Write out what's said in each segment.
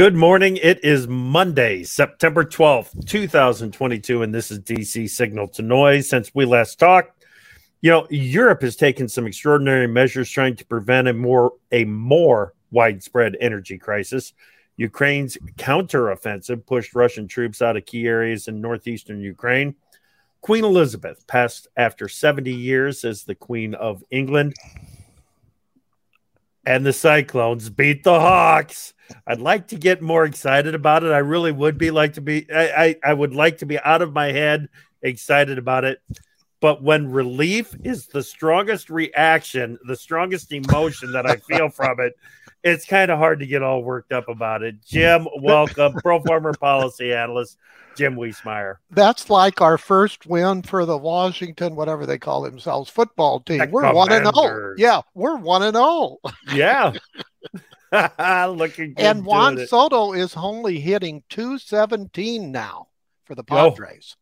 Good morning. It is Monday, September 12th, 2022, and this is DC Signal to Noise. Since we last talked, you know, Europe has taken some extraordinary measures trying to prevent a more a more widespread energy crisis. Ukraine's counteroffensive pushed Russian troops out of key areas in northeastern Ukraine. Queen Elizabeth passed after 70 years as the Queen of England. And the Cyclones beat the Hawks. I'd like to get more excited about it. I really would be like to be I, I, I would like to be out of my head excited about it. But when relief is the strongest reaction, the strongest emotion that I feel from it, it's kind of hard to get all worked up about it. Jim, welcome, pro farmer policy analyst, Jim Wiesemeyer. That's like our first win for the Washington, whatever they call themselves, football team. The we're one and zero. Oh. Yeah, we're one and zero. Oh. Yeah. Looking good. And Juan Soto is only hitting 217 now for the Padres.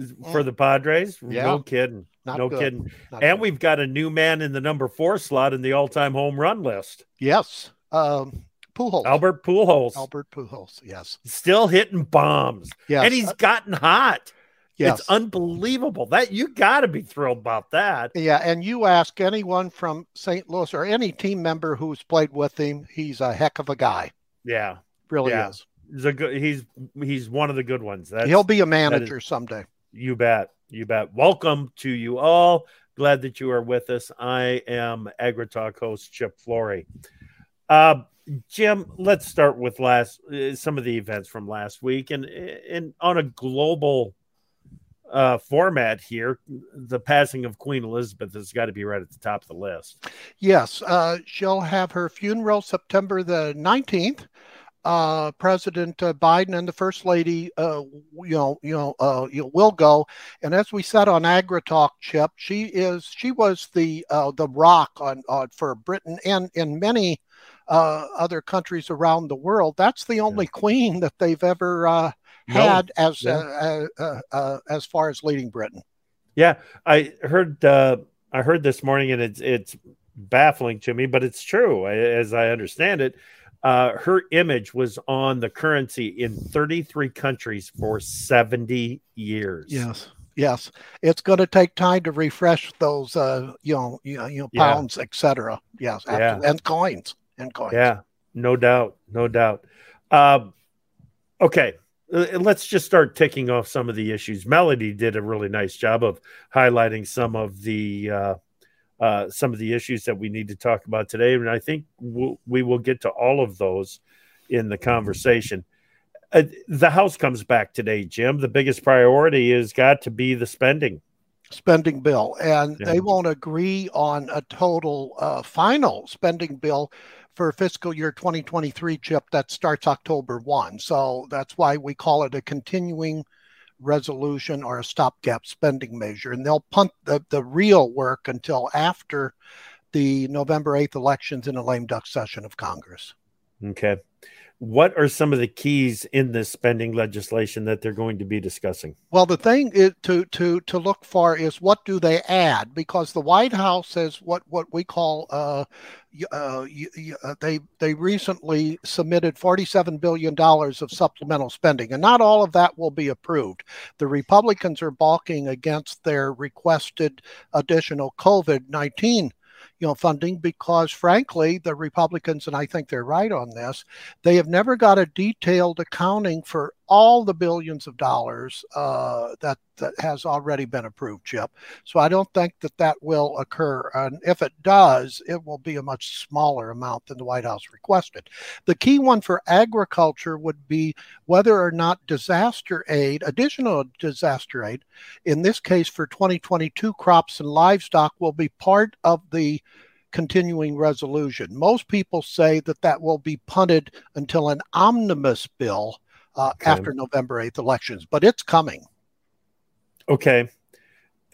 Oh, for the Padres? Yeah. No kidding. Not no good. kidding. Not and good. we've got a new man in the number four slot in the all time home run list. Yes. Um, Pujols. Albert Pujols. Albert Pujols. Yes. Still hitting bombs. Yes. And he's gotten hot. Yes. It's unbelievable. That you got to be thrilled about that. Yeah, and you ask anyone from St. Louis or any team member who's played with him, he's a heck of a guy. Yeah. Really yeah. is. He's a good he's he's one of the good ones. That's, He'll be a manager is, someday. You bet. You bet. Welcome to you all. Glad that you are with us. I am AgriTalk host Chip Flory. Uh, Jim, let's start with last uh, some of the events from last week, and and on a global uh, format here, the passing of Queen Elizabeth has got to be right at the top of the list. Yes, uh, she'll have her funeral September the nineteenth. Uh, President uh, Biden and the First Lady, uh, you know, you know, uh, you know, will go. And as we said on AgriTalk, Chip, she is she was the uh, the rock on, on for Britain and in many uh, other countries around the world. That's the only yeah. queen that they've ever uh, had no. as yeah. uh, uh, uh, as far as leading Britain. Yeah, I heard uh, I heard this morning, and it's it's baffling to me, but it's true as I understand it. her image was on the currency in 33 countries for 70 years. Yes yes it's going to take time to refresh those uh you know you know, you know pounds yeah. etc yes yeah. and coins and coins. Yeah, no doubt, no doubt. Uh, okay, uh, let's just start ticking off some of the issues. Melody did a really nice job of highlighting some of the uh, uh, some of the issues that we need to talk about today, and I think we'll, we will get to all of those in the conversation. Uh, the House comes back today, Jim. The biggest priority has got to be the spending spending bill, and yeah. they won't agree on a total uh, final spending bill for fiscal year 2023 chip that starts October 1. So that's why we call it a continuing resolution or a stopgap spending measure. And they'll punt the, the real work until after the November 8th elections in a lame duck session of Congress. Okay. What are some of the keys in this spending legislation that they're going to be discussing? Well, the thing is to to to look for is what do they add because the White House says what what we call uh, uh, uh, they they recently submitted 47 billion dollars of supplemental spending, and not all of that will be approved. The Republicans are balking against their requested additional COVID 19 you know funding because frankly the republicans and i think they're right on this they have never got a detailed accounting for all the billions of dollars uh, that that has already been approved, Chip. So I don't think that that will occur. And if it does, it will be a much smaller amount than the White House requested. The key one for agriculture would be whether or not disaster aid, additional disaster aid, in this case for 2022 crops and livestock, will be part of the continuing resolution. Most people say that that will be punted until an omnibus bill uh, okay. after November 8th elections, but it's coming. Okay.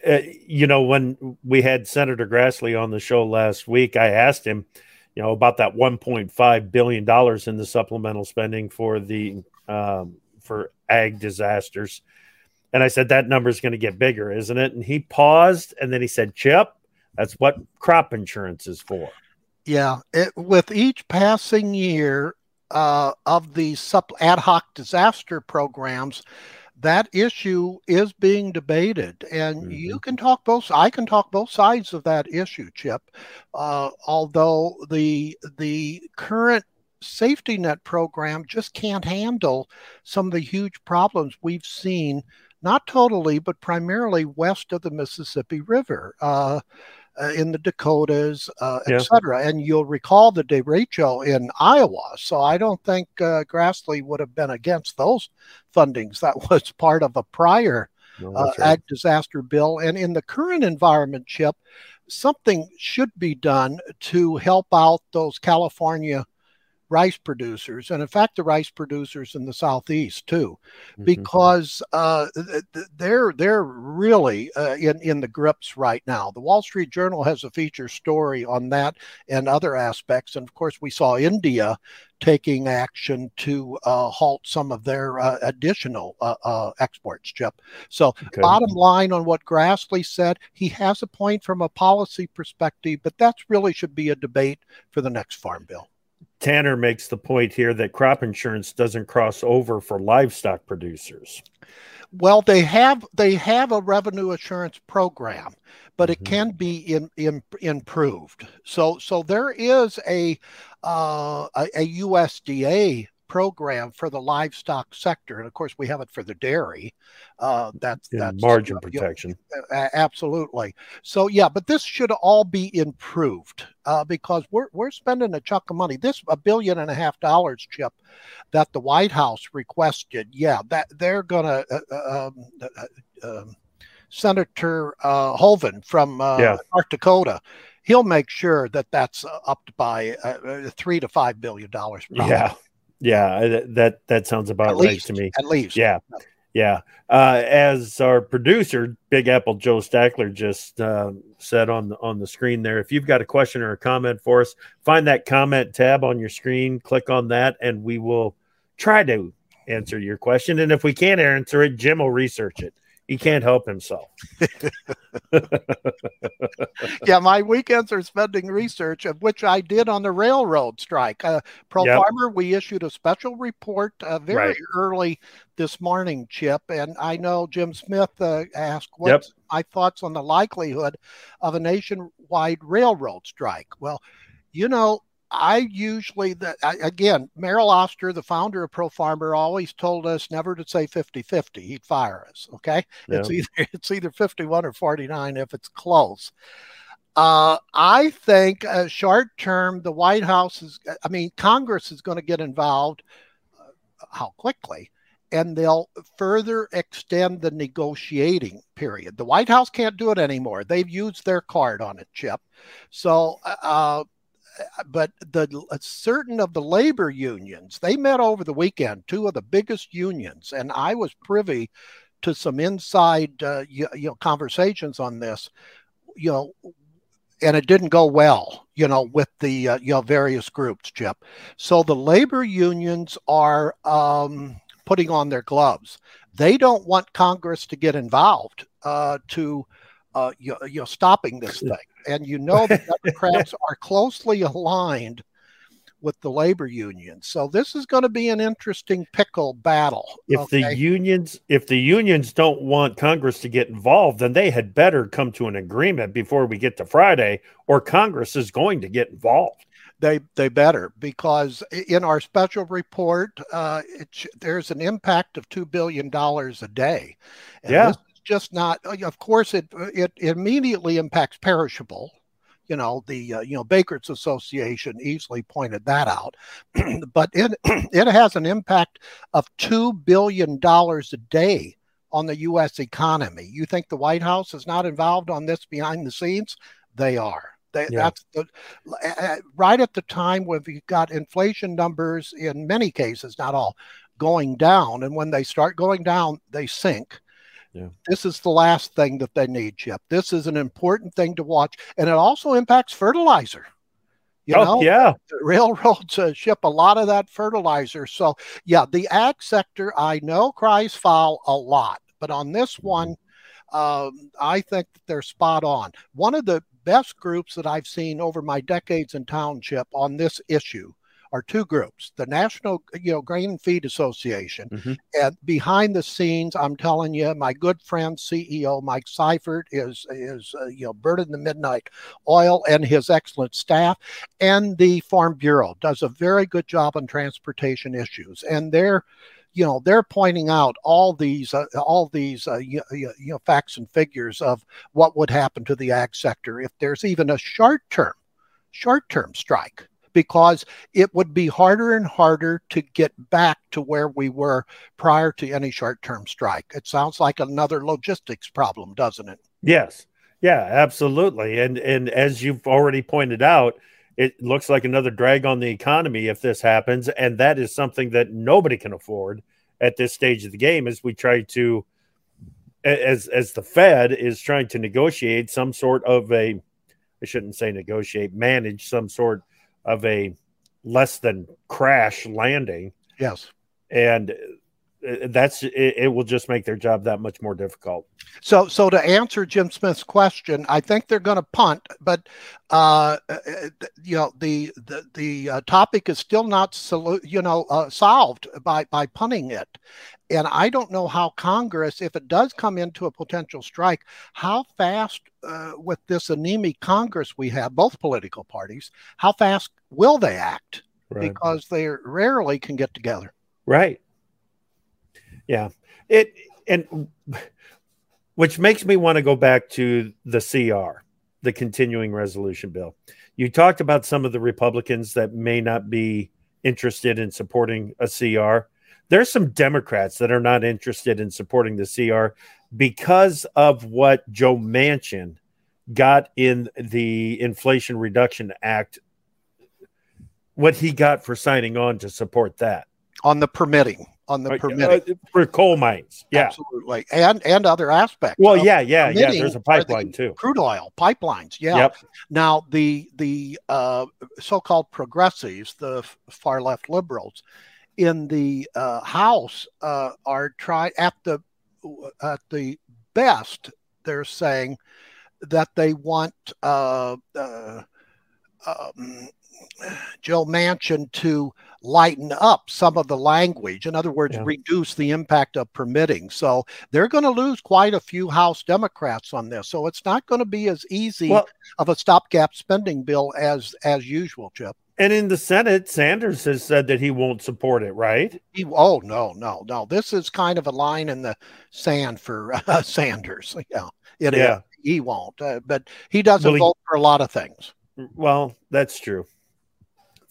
Uh, you know, when we had Senator Grassley on the show last week, I asked him, you know, about that 1.5 billion dollars in the supplemental spending for the um, for ag disasters, and I said that number is going to get bigger, isn't it? And he paused, and then he said, "Chip, that's what crop insurance is for." Yeah, it, with each passing year, uh, of the sup- ad hoc disaster programs, that issue is being debated, and mm-hmm. you can talk both. I can talk both sides of that issue, Chip. Uh, although the the current safety net program just can't handle some of the huge problems we've seen, not totally, but primarily west of the Mississippi River. Uh, uh, in the Dakotas, uh, yeah. etc. And you'll recall the derecho in Iowa. So I don't think uh, Grassley would have been against those fundings. That was part of a prior no, uh, right. ag disaster bill. And in the current environment, Chip, something should be done to help out those California rice producers, and in fact, the rice producers in the southeast too, mm-hmm. because uh, they're they're really uh, in in the grips right now. The Wall Street Journal has a feature story on that and other aspects, and of course, we saw India taking action to uh, halt some of their uh, additional uh, uh, exports, Chip. So, okay. bottom line on what Grassley said, he has a point from a policy perspective, but that really should be a debate for the next farm bill. Tanner makes the point here that crop insurance doesn't cross over for livestock producers. Well, they have they have a revenue assurance program, but mm-hmm. it can be in, in, improved. So so there is a uh, a, a USDA program for the livestock sector, and of course we have it for the dairy. Uh, that's that's margin protection. know, absolutely. So yeah, but this should all be improved uh, because we're we're spending a chunk of money. This a billion and a half dollars, Chip, that the White House requested. Yeah, that they're gonna. Uh, uh um, uh, uh, um, Senator uh, Hoeven from yeah. North Dakota he'll make sure that that's upped by uh, three to five billion dollars. Yeah, yeah, that that sounds about at right least, to me. At least, yeah, yeah. Uh, as our producer, Big Apple Joe Stackler, just uh, said on the on the screen there, if you've got a question or a comment for us, find that comment tab on your screen, click on that, and we will try to answer your question. And if we can't answer it, Jim will research it he can't help himself. yeah, my weekends are spending research, of which I did on the railroad strike. Uh, Pro yep. Farmer, we issued a special report uh, very right. early this morning, Chip, and I know Jim Smith uh, asked what's yep. my thoughts on the likelihood of a nationwide railroad strike. Well, you know, I usually that again, Merrill Oster, the founder of Pro Farmer, always told us never to say 50-50. He'd fire us. Okay. Yeah. It's either it's either 51 or 49 if it's close. Uh, I think uh, short term, the White House is, I mean, Congress is going to get involved. Uh, how quickly? And they'll further extend the negotiating period. The White House can't do it anymore. They've used their card on it, Chip. So, uh, but the certain of the labor unions they met over the weekend two of the biggest unions and i was privy to some inside uh, you, you, know conversations on this you know and it didn't go well you know with the uh, you know various groups chip. So the labor unions are um, putting on their gloves. They don't want congress to get involved uh, to uh, you, you know stopping this thing and you know the Democrats are closely aligned with the labor unions. So this is going to be an interesting pickle battle. If okay? the unions if the unions don't want Congress to get involved, then they had better come to an agreement before we get to Friday or Congress is going to get involved. They they better because in our special report uh, it, there's an impact of 2 billion dollars a day. And yeah just not. Uh, of course, it it immediately impacts perishable. You know, the uh, you know Bakers Association easily pointed that out, but it it has an impact of two billion dollars a day on the U.S. economy. You think the White House is not involved on this behind the scenes? They are. They, yeah. That's the, right at the time when we've got inflation numbers in many cases, not all, going down, and when they start going down, they sink. Yeah. This is the last thing that they need, Chip. This is an important thing to watch, and it also impacts fertilizer. You oh, know, yeah. Railroads uh, ship a lot of that fertilizer. So, yeah, the ag sector, I know cries foul a lot, but on this mm-hmm. one, um, I think that they're spot on. One of the best groups that I've seen over my decades in township on this issue are two groups: the National, you know, Grain and Feed Association, mm-hmm. and behind the scenes, I'm telling you, my good friend CEO Mike Seyfert is is uh, you know bird in the midnight oil, and his excellent staff, and the Farm Bureau does a very good job on transportation issues, and they're you know they're pointing out all these uh, all these uh, you, you, know facts and figures of what would happen to the ag sector if there's even a short term short term strike because it would be harder and harder to get back to where we were prior to any short term strike. It sounds like another logistics problem, doesn't it? Yes. Yeah, absolutely. And and as you've already pointed out, it looks like another drag on the economy if this happens and that is something that nobody can afford at this stage of the game as we try to as as the Fed is trying to negotiate some sort of a I shouldn't say negotiate, manage some sort of a less than crash landing. Yes. And that's it, it, will just make their job that much more difficult. So, so to answer Jim Smith's question, I think they're going to punt, but uh, uh, you know the the the uh, topic is still not solu- you know uh, solved by by punting it, and I don't know how Congress, if it does come into a potential strike, how fast uh, with this anemic Congress we have, both political parties, how fast will they act? Right. Because they rarely can get together. Right. Yeah. It and which makes me want to go back to the CR, the continuing resolution bill. You talked about some of the Republicans that may not be interested in supporting a CR. There's some Democrats that are not interested in supporting the CR because of what Joe Manchin got in the Inflation Reduction Act, what he got for signing on to support that. On the permitting on the uh, permitting uh, for coal mines. Yeah, absolutely, and and other aspects. Well, yeah, yeah, yeah. There's a pipeline too. Crude oil pipelines. Yeah. Yep. Now the the uh, so-called progressives, the far left liberals, in the uh, House uh, are trying at the at the best. They're saying that they want. Um, Joe Manchin to lighten up some of the language. In other words, yeah. reduce the impact of permitting. So they're going to lose quite a few House Democrats on this. So it's not going to be as easy well, of a stopgap spending bill as as usual, Chip. And in the Senate, Sanders has said that he won't support it, right? He, oh no, no, no. This is kind of a line in the sand for uh, Sanders. Yeah, it yeah. Is. He won't, uh, but he doesn't well, vote for a lot of things. Well, that's true.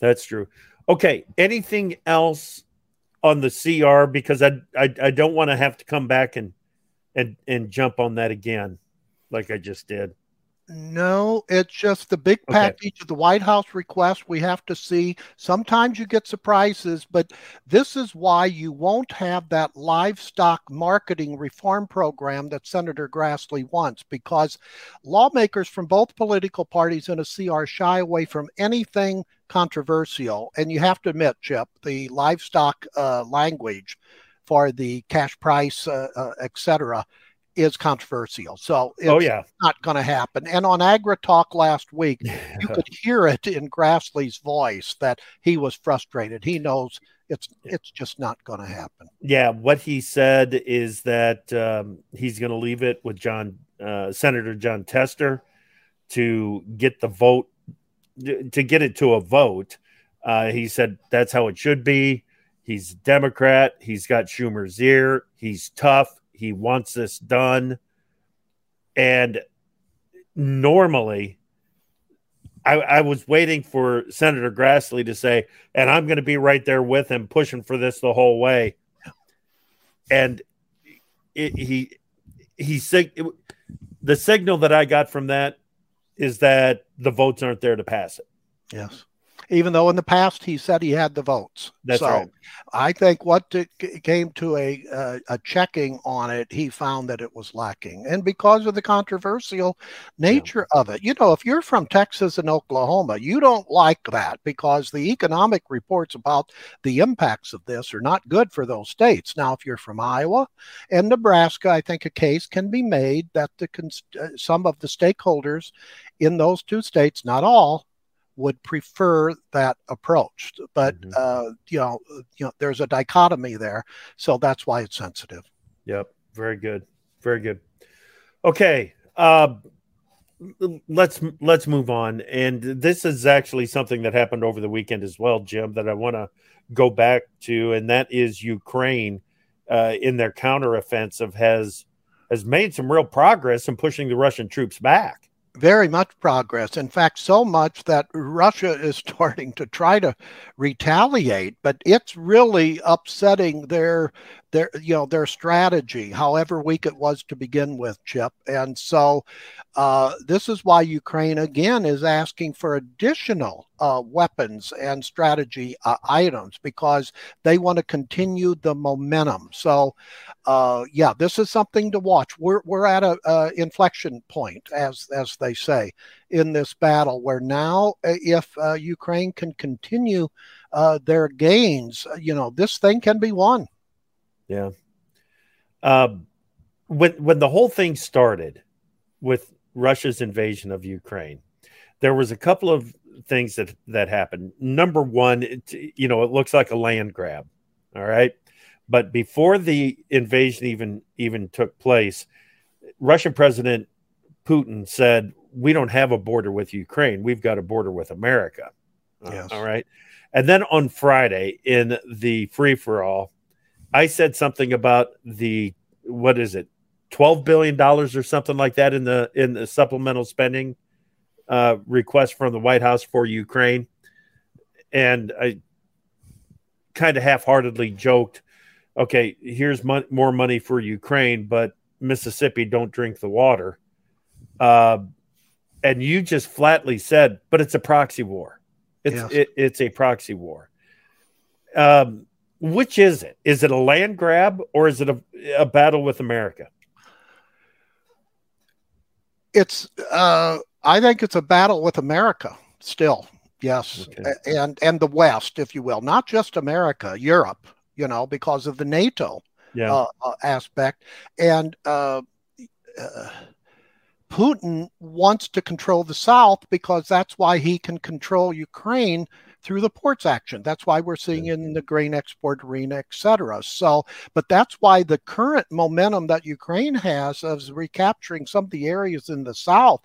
That's true. Okay. Anything else on the CR? Because I I, I don't want to have to come back and and and jump on that again, like I just did. No, it's just the big package okay. of the White House request we have to see. Sometimes you get surprises, but this is why you won't have that livestock marketing reform program that Senator Grassley wants, because lawmakers from both political parties in a CR shy away from anything controversial. And you have to admit, Chip, the livestock uh, language for the cash price, uh, uh, et cetera, is controversial. So it's oh, yeah. not going to happen. And on Agri Talk last week, you could hear it in Grassley's voice that he was frustrated. He knows it's it's just not going to happen. Yeah, what he said is that um, he's going to leave it with Jon uh, Senator Jon Tester to get the vote to get it to a vote. Uh, he said that's how it should be. He's Democrat. He's got Schumer's ear. He's tough he wants this done. And normally, I, I, was waiting for Senator Grassley to say, and I'm going to be right there with him, pushing for this the whole way. And it, he he said the signal that I got from that is that the votes aren't there to pass it. Yes even though in the past he said he had the votes. That's so right. I think what it came to a, uh, a checking on it, he found that it was lacking, and because of the controversial nature yeah. of it, you know, if you're from Texas and Oklahoma, you don't like that because the economic reports about the impacts of this are not good for those states. Now, if you're from Iowa and Nebraska, I think a case can be made that the uh, some of the stakeholders in those two states, not all, would prefer that approach. But mm-hmm. uh, you know, you know, there's a dichotomy there, so that's why it's sensitive. Yep, very good, very good. Okay, uh, let's let's move on. And this is actually something that happened over the weekend as well, Jim. That I want to go back to, and that is Ukraine uh, in their counteroffensive has has made some real progress in pushing the Russian troops back very much progress. In fact, so much that Russia is starting to try to retaliate, but it's really upsetting their their you know their strategy, however weak it was to begin with, Chip. And so uh, this is why Ukraine again is asking for additional uh, weapons and strategy uh, items because they want to continue the momentum. So uh, yeah, this is something to watch. We're we're at a, a inflection point, as as they say, in this battle, where now uh, if uh, Ukraine can continue their gains, you know, this thing can be won. Yeah. Um, when when the whole thing started with Russia's invasion of Ukraine, there was a couple of things that that happened. Number one, it, you know, it looks like a land grab. All right, but before the invasion even even took place, Russian President Putin said, "We don't have a border with Ukraine. We've got a border with America." Yes. Uh, all right. And then on Friday in the free for all, I said something about the what is it, twelve billion dollars or something like that in the in the supplemental spending uh, request from the White House for Ukraine, and I kind of half-heartedly joked, "Okay, here's mo- more money for Ukraine, but Mississippi don't drink the water." Uh, and you just flatly said, "But it's a proxy war. It's yes. it, it's a proxy war." Um, which is it? Is it a land grab or is it a, a battle with America? It's, uh, I think it's a battle with America still. Yes. Okay. And, and the West, if you will, not just America, Europe, you know, because of the NATO yeah. uh, uh, aspect. And, uh, uh, Putin wants to control the South because that's why he can control Ukraine through the ports action. That's why we're seeing in the grain export arena, et cetera. So, but that's why the current momentum that Ukraine has of recapturing some of the areas in the South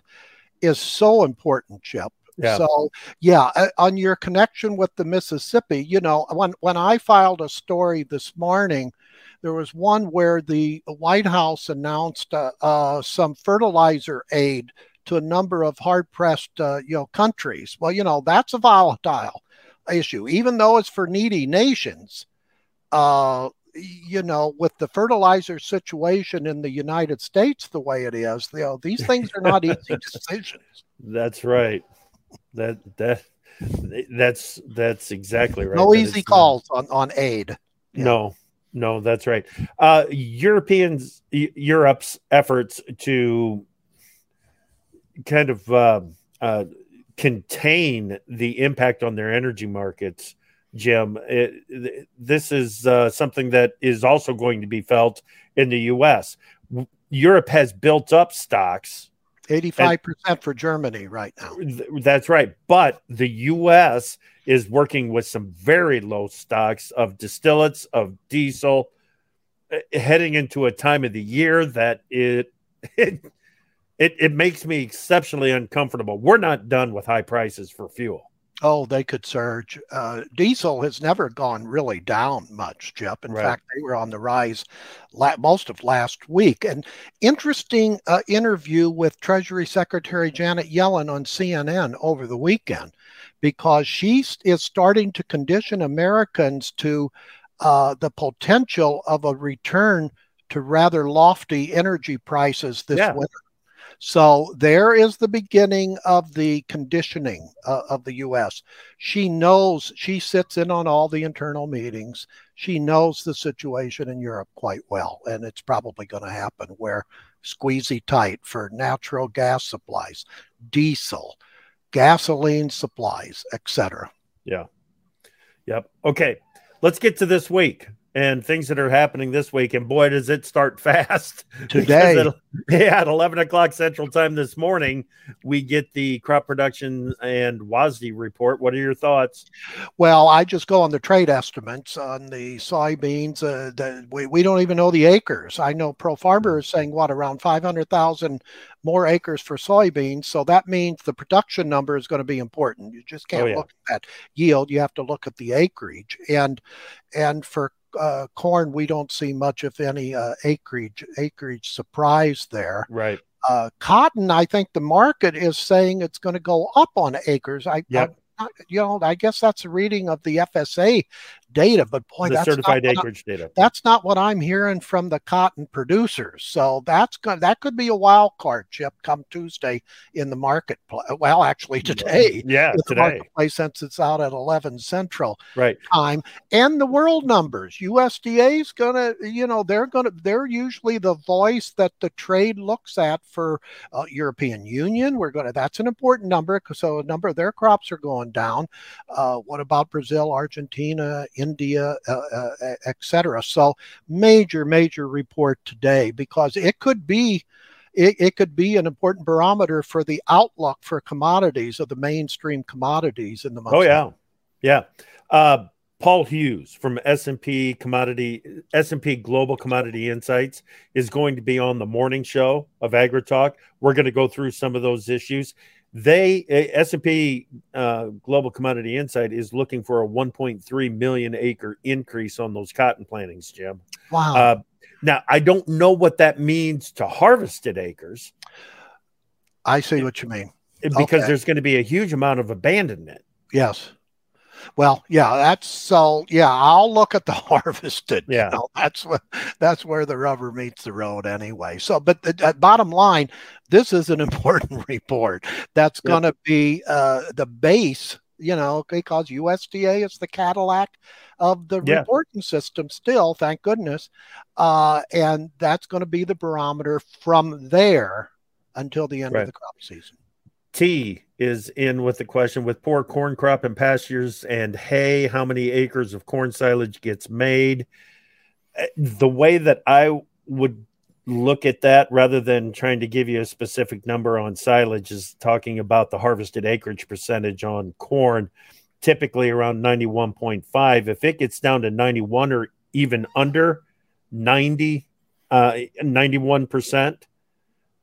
is so important, Chip. Yeah. So, yeah, uh, on your connection with the Mississippi, you know, when when I filed a story this morning, there was one where the White House announced uh, uh, some fertilizer aid to a number of hard pressed, uh, you know, countries. Well, you know, that's a volatile issue, even though it's for needy nations. Uh, you know, with the fertilizer situation in the United States the way it is, you know, these things are not easy decisions. That's right. That that that's that's exactly right. No easy calls not, on on aid. Yeah. No, no, that's right. Uh, Europeans, Europe's efforts to kind of uh, uh, contain the impact on their energy markets, Jim. It, this is uh, something that is also going to be felt in the U.S. Europe has built up stocks. 85% for Germany right now. That's right. But the U.S. is working with some very low stocks of distillates, of diesel, eh, heading into a time of the year that it, it it, it makes me exceptionally uncomfortable. We're not done with high prices for fuel. Oh, they could surge. Uh, diesel has never gone really down much, Jeff. In right. fact, they were on the rise la- most of last week. An interesting uh, interview with Treasury Secretary Janet Yellen on CNN over the weekend because she is starting to condition Americans to uh, the potential of a return to rather lofty energy prices this yeah. winter. So there is the beginning of the conditioning uh, of the U.S. She knows, she sits in on all the internal meetings. She knows the situation in Europe quite well. And it's probably going to happen where squeezy tight for natural gas supplies, diesel, gasoline supplies, etc. Yeah. Yep. Okay. Let's get to this week. And things that are happening this week. And boy, does it start fast today. at, yeah, at 11 o'clock Central Time this morning, we get the crop production and WASDE report. What are your thoughts? Well, I just go on the trade estimates on the soybeans. Uh, the, we, we don't even know the acres. I know Pro Farmer is saying what around 500,000 more acres for soybeans. So that means the production number is going to be important. You just can't oh, yeah. look at that yield. You have to look at the acreage. And and for uh, corn, we don't see much, if any, uh, acreage acreage surprise there. Right. Uh, cotton, I think the market is saying it's going to go up on acres. I, yep. I, you know, I guess that's a reading of the FSA data, but boy, the that's certified acreage I, data. That's not what I'm hearing from the cotton producers. So that's going that could be a wild card chip come Tuesday in the marketplace. Well, actually today. Yeah, today. since it's out at 11 Central right time, and the world numbers. USDA is gonna, you know, they're gonna they're usually the voice that the trade looks at for uh, European Union. We're gonna that's an important number because so a number of their crops are going down. Uh, what about Brazil, Argentina? India, uh, uh, etc. So major, major report today because it could be. It, it, could be an important barometer for the outlook for commodities of the mainstream commodities in the month. Oh yeah, yeah. Uh, Paul Hughes from S&P Commodity S&P Global Commodity Insights is going to be on the morning show of AgriTalk. We're going to go through some of those issues they S&P uh, Global Commodity Insight is looking for a 1.3 million acre increase on those cotton plantings, Jim. Wow. Uh, now I don't know what that means to harvested acres. I see what you mean. Because okay. there's going to be a huge amount of abandonment. Yes. Well, yeah, that's so. Yeah, I'll look at the harvested. Yeah, you know, that's what that's where the rubber meets the road anyway. So, but the, the bottom line, this is an important report. That's going to be uh, the base. You know, because USDA is the Cadillac of the yeah. reporting system still, thank goodness. Uh, and that's going to be the barometer from there until the end right. of the crop season. T is in with the question with poor corn crop and pastures and hay, how many acres of corn silage gets made? Eh, the way that I would look at that rather than trying to give you a specific number on silage is talking about the harvested acreage percentage on corn, typically around 91.5. If it gets down to 91 or even under 90, uh, 91%,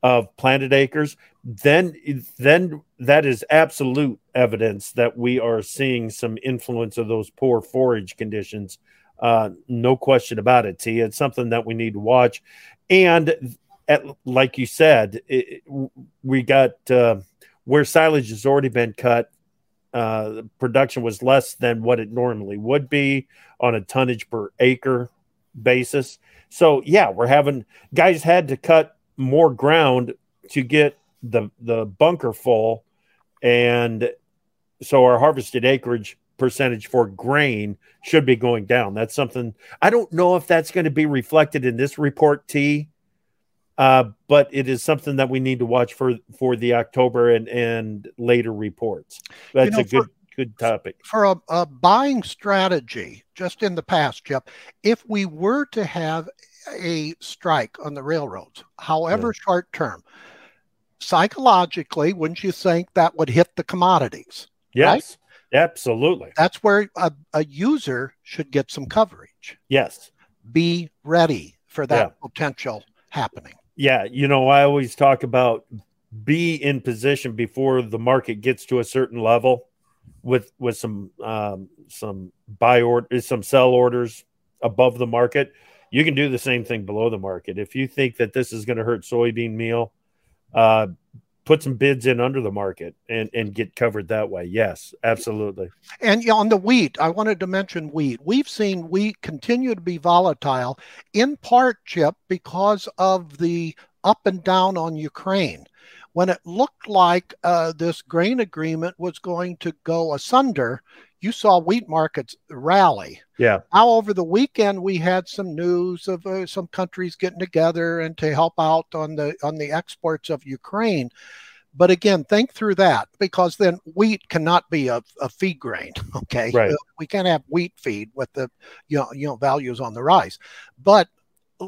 of planted acres, then then that is absolute evidence that we are seeing some influence of those poor forage conditions. Uh, no question about it. T. It's something that we need to watch, and at, like you said, it, we got uh, where silage has already been cut. Uh, production was less than what it normally would be on a tonnage per acre basis. So yeah, we're having guys had to cut more ground to get the the bunker full. And so our harvested acreage percentage for grain should be going down. That's something i don't know if that's going to be reflected in this report t uh, but it is something that we need to watch for for the october and and later reports. That's you know, a good for, good topic. for a, a buying strategy just in the past jeff if we were to have a strike on the railroads, however yeah. short term, psychologically, wouldn't you think that would hit the commodities? Yes, right? absolutely. That's where a, a, user should get some coverage. Yes. Be ready for that yeah. potential happening. Yeah. You know, I always talk about be in position before the market gets to a certain level with with some um, some buy order some sell orders above the market you can do the same thing below the market. If you think that this is going to hurt soybean meal, uh, put some bids in under the market and, and get covered that way. Yes, absolutely. And on the wheat, I wanted to mention wheat. We've seen wheat continue to be volatile, in part, Chip, because of the up and down on Ukraine. When it looked like uh, this grain agreement was going to go asunder, you saw wheat markets rally. Yeah. Now, over the weekend, we had some news of uh, some countries getting together and to help out on the on the exports of Ukraine. But again, think through that because then wheat cannot be a, a feed grain. Okay, Right. we can't have wheat feed with the you know, you know values on the rise. But uh,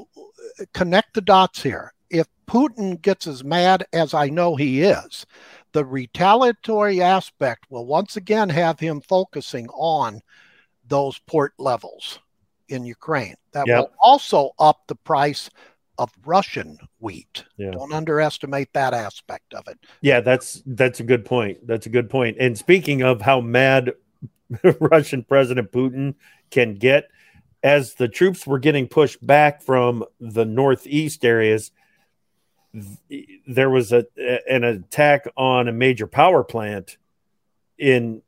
connect the dots here. If Putin gets as mad as I know he is, the retaliatory aspect will once again have him focusing on those port levels in Ukraine. That Yep. will also up the price of Russian wheat. Yeah. Don't underestimate that aspect of it. Yeah, that's that's a good point. That's a good point. And speaking of how mad Russian President Putin can get, as the troops were getting pushed back from the northeast areas, there was a an attack on a major power plant in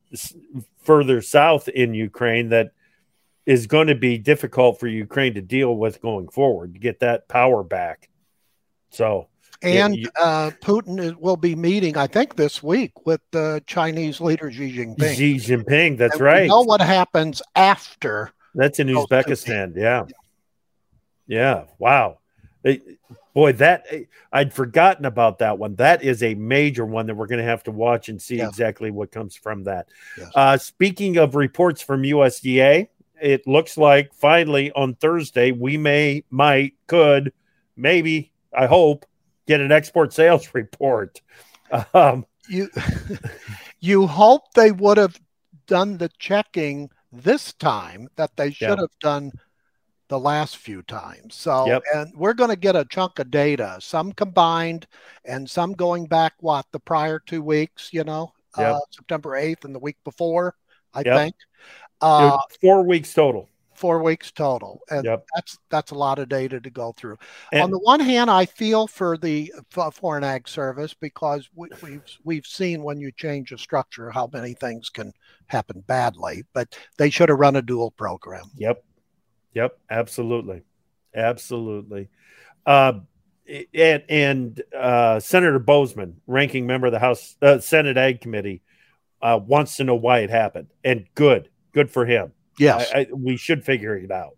further south in Ukraine that is going to be difficult for Ukraine to deal with going forward to get that power back. So, Yeah, And you- uh, Putin is, will be meeting, I think, this week with the Chinese leader Xi Jinping. Xi Jinping, that's And right. know what happens after. That's in Uzbekistan. Yeah. Yeah. Wow. It- boy, that I'd forgotten about that one. That is a major one that we're going to have to watch and see Yeah. exactly what comes from that. Yes. Uh, speaking of reports from USDA, it looks like finally on Thursday we may, might, could, maybe, I hope, get an export sales report. Um, You, you hope they would have done the checking this time that they should Yeah. have done the last few times. So, Yep. and we're going to get a chunk of data, some combined and some going back, what, the prior two weeks, you know, Yep. uh, September 8th and the week before, I Yep. think. Uh, four weeks total. four weeks total. And that's that's a lot of data to go through. And- On the one hand, I feel for the Foreign Ag Service because we, we've we've seen when you change a structure how many things can happen badly. But they should have run a dual program. Yep. Yep. Absolutely. Absolutely. Uh, and and uh, Senator Boozman, ranking member of the House uh, Senate Ag Committee, uh, wants to know why it happened. And good, good for him. Yes, I, I, we should figure it out.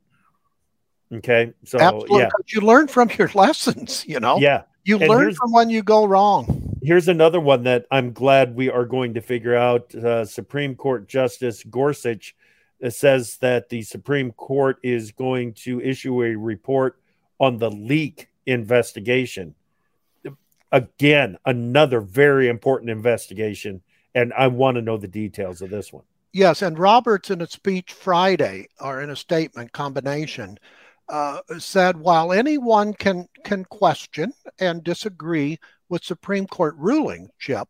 Okay. So absolutely. yeah, You learn from your lessons. You know, yeah. you And learn from when you go wrong. Here's another one that I'm glad we are going to figure out. Uh, Supreme Court Justice Gorsuch uh, says that the Supreme Court is going to issue a report on the leak investigation. Again, another very important investigation, and I want to know the details of this one. Yes, and Roberts in a speech Friday or in a statement combination uh, said while anyone can can question and disagree with Supreme Court ruling, Chip,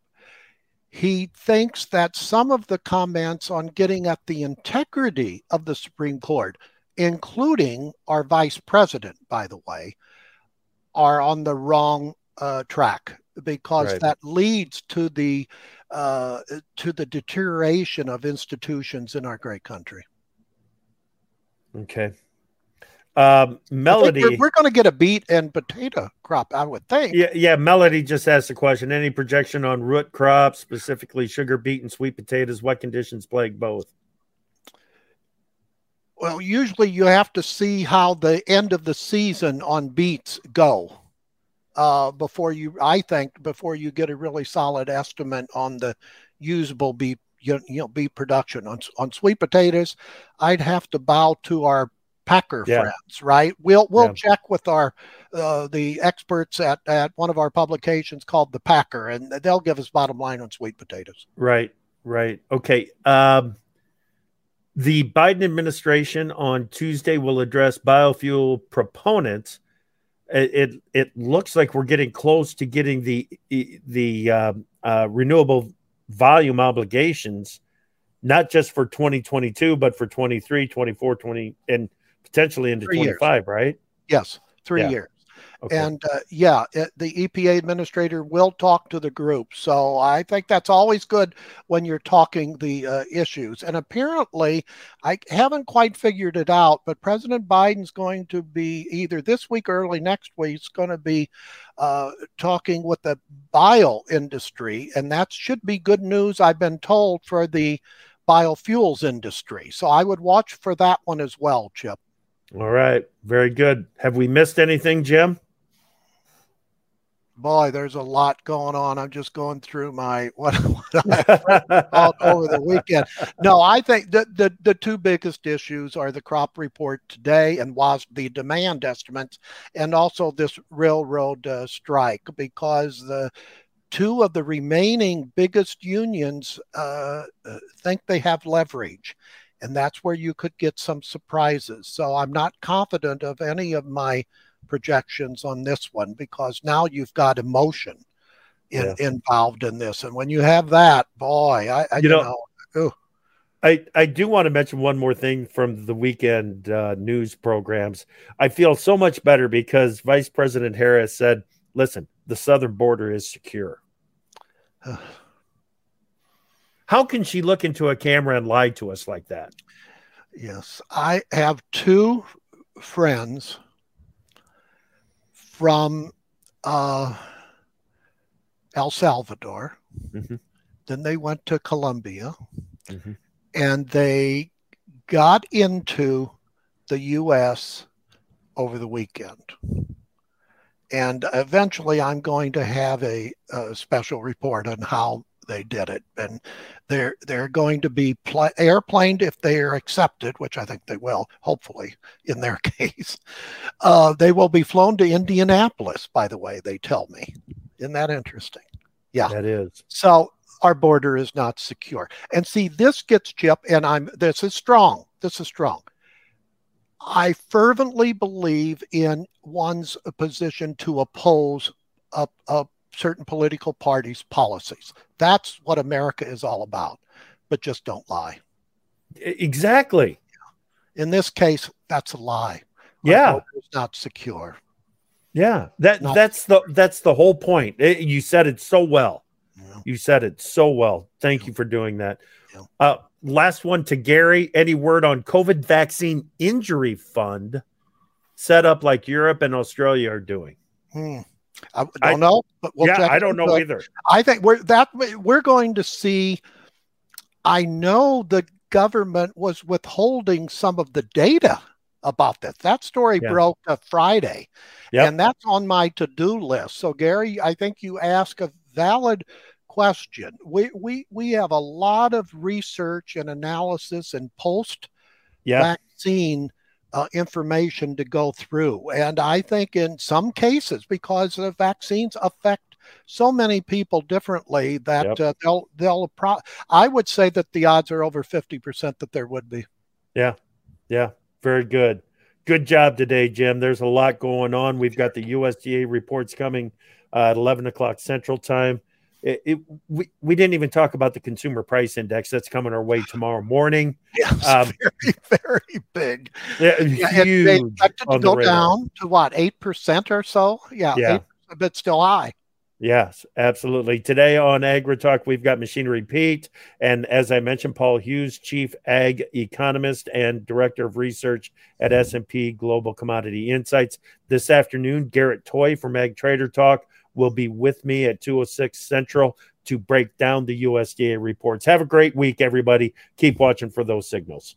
he thinks that some of the comments on getting at the integrity of the Supreme Court, including our vice president, by the way, are on the wrong uh, track because Right. that leads to the uh, to the deterioration of institutions in our great country. Okay. Um, Melody. we're, we're going to get a beet and potato crop, I would think. Yeah, yeah. Melody just asked a question. Any projection on root crops, specifically sugar beet and sweet potatoes? What conditions plague both? Well, usually you have to see how the end of the season on beets go uh, before you, I think, before you get a really solid estimate on the usable beet, you, you know, beet production. On on sweet potatoes, I'd have to bow to our packer Yeah. friends, right? We'll we'll Yeah. check with our uh, the experts at at one of our publications called the Packer, and they'll give us bottom line on sweet potatoes. Right, right. Okay. Um, the Biden administration on Tuesday will address biofuel proponents. It, it it looks like we're getting close to getting the the uh, uh, renewable volume obligations, not just for 2022, but for 23, 24, 20, and potentially into Three years. 25, right? Yes, three Yeah. years. Okay. And uh, yeah, it, the EPA administrator will talk to the group. So I think that's always good when you're talking the uh, issues. And apparently, I haven't quite figured it out, but President Biden's going to be either this week or early next week, is going to be uh, talking with the bio industry. And that should be good news, I've been told, for the biofuels industry. So I would watch for that one as well, Chip. All right. Very good. Have we missed anything, Jim? boy, there's a lot going on. I'm just going through my what, what I over the weekend. No, I think the, the the two biggest issues are the crop report today and was the demand estimates, and also this railroad uh, strike because the two of the remaining biggest unions uh, uh think they have leverage. And that's where you could get some surprises. So I'm not confident of any of my projections on this one because now you've got emotion in, yeah. involved in this, and when you have that, boy, I, I you, know, know I, I do want to mention one more thing from the weekend uh, news programs. I feel so much better because Vice President Harris said, listen, the southern border is secure. How can she look into a camera and lie to us like that? Yes, I have two friends from uh, El Salvador. Mm-hmm. Then they went to Colombia mm-hmm. and they got into the U.S. over the weekend. And eventually, I'm going to have a, a special report on how they did it, and they're they're going to be pl- airplaned if they are accepted, which I think they will, hopefully in their case. Uh, they will be flown to Indianapolis. By the way, they tell me. Isn't that interesting? Yeah, that is. So our border is not secure, and see this gets Chip, and I'm this is strong. This is strong. I fervently believe in one's position to oppose a, a certain political parties' policies. That's what America is all about. But just don't lie. Exactly. In this case, that's a lie. Yeah, it's not secure. Yeah, that not that's the that's the whole point. It, you said it so well. Yeah. You said it so well. Thank yeah. you for doing that. Yeah. Uh, last one to Gary. Any word on COVID vaccine injury fund set up like Europe and Australia are doing? Hmm. I don't I, know, but we'll yeah, I don't know either. I think we're that we're going to see. I know the government was withholding some of the data about this. That story yeah. broke a Friday, yep. and that's on my to-do list. So, Gary, I think you ask a valid question. We we we have a lot of research and analysis and post vaccine uh, information to go through. And I think in some cases, because the vaccines affect so many people differently, that yep. uh, they'll they'll. Pro- I would say that the odds are over fifty percent that there would be. Yeah, yeah, very good. Good job today, Jim. There's a lot going on. We've got the USDA reports coming uh, at 11 o'clock Central Time it, it, we, we didn't even talk about the consumer price index that's coming our way tomorrow morning. Yes, um, very, very big. Yeah, yeah huge they expected to go down to what, 8% or so? Yeah, yeah. 8, but still high. Yes, absolutely. Today on Agri Talk, we've got Machinery Pete, and as I mentioned, Paul Hughes, Chief Ag Economist and Director of Research at S&P Global Commodity Insights. This afternoon, Garrett Toay from Ag Trader Talk will be with me at 206 Central to break down the USDA reports. Have a great week, everybody. Keep watching for those signals.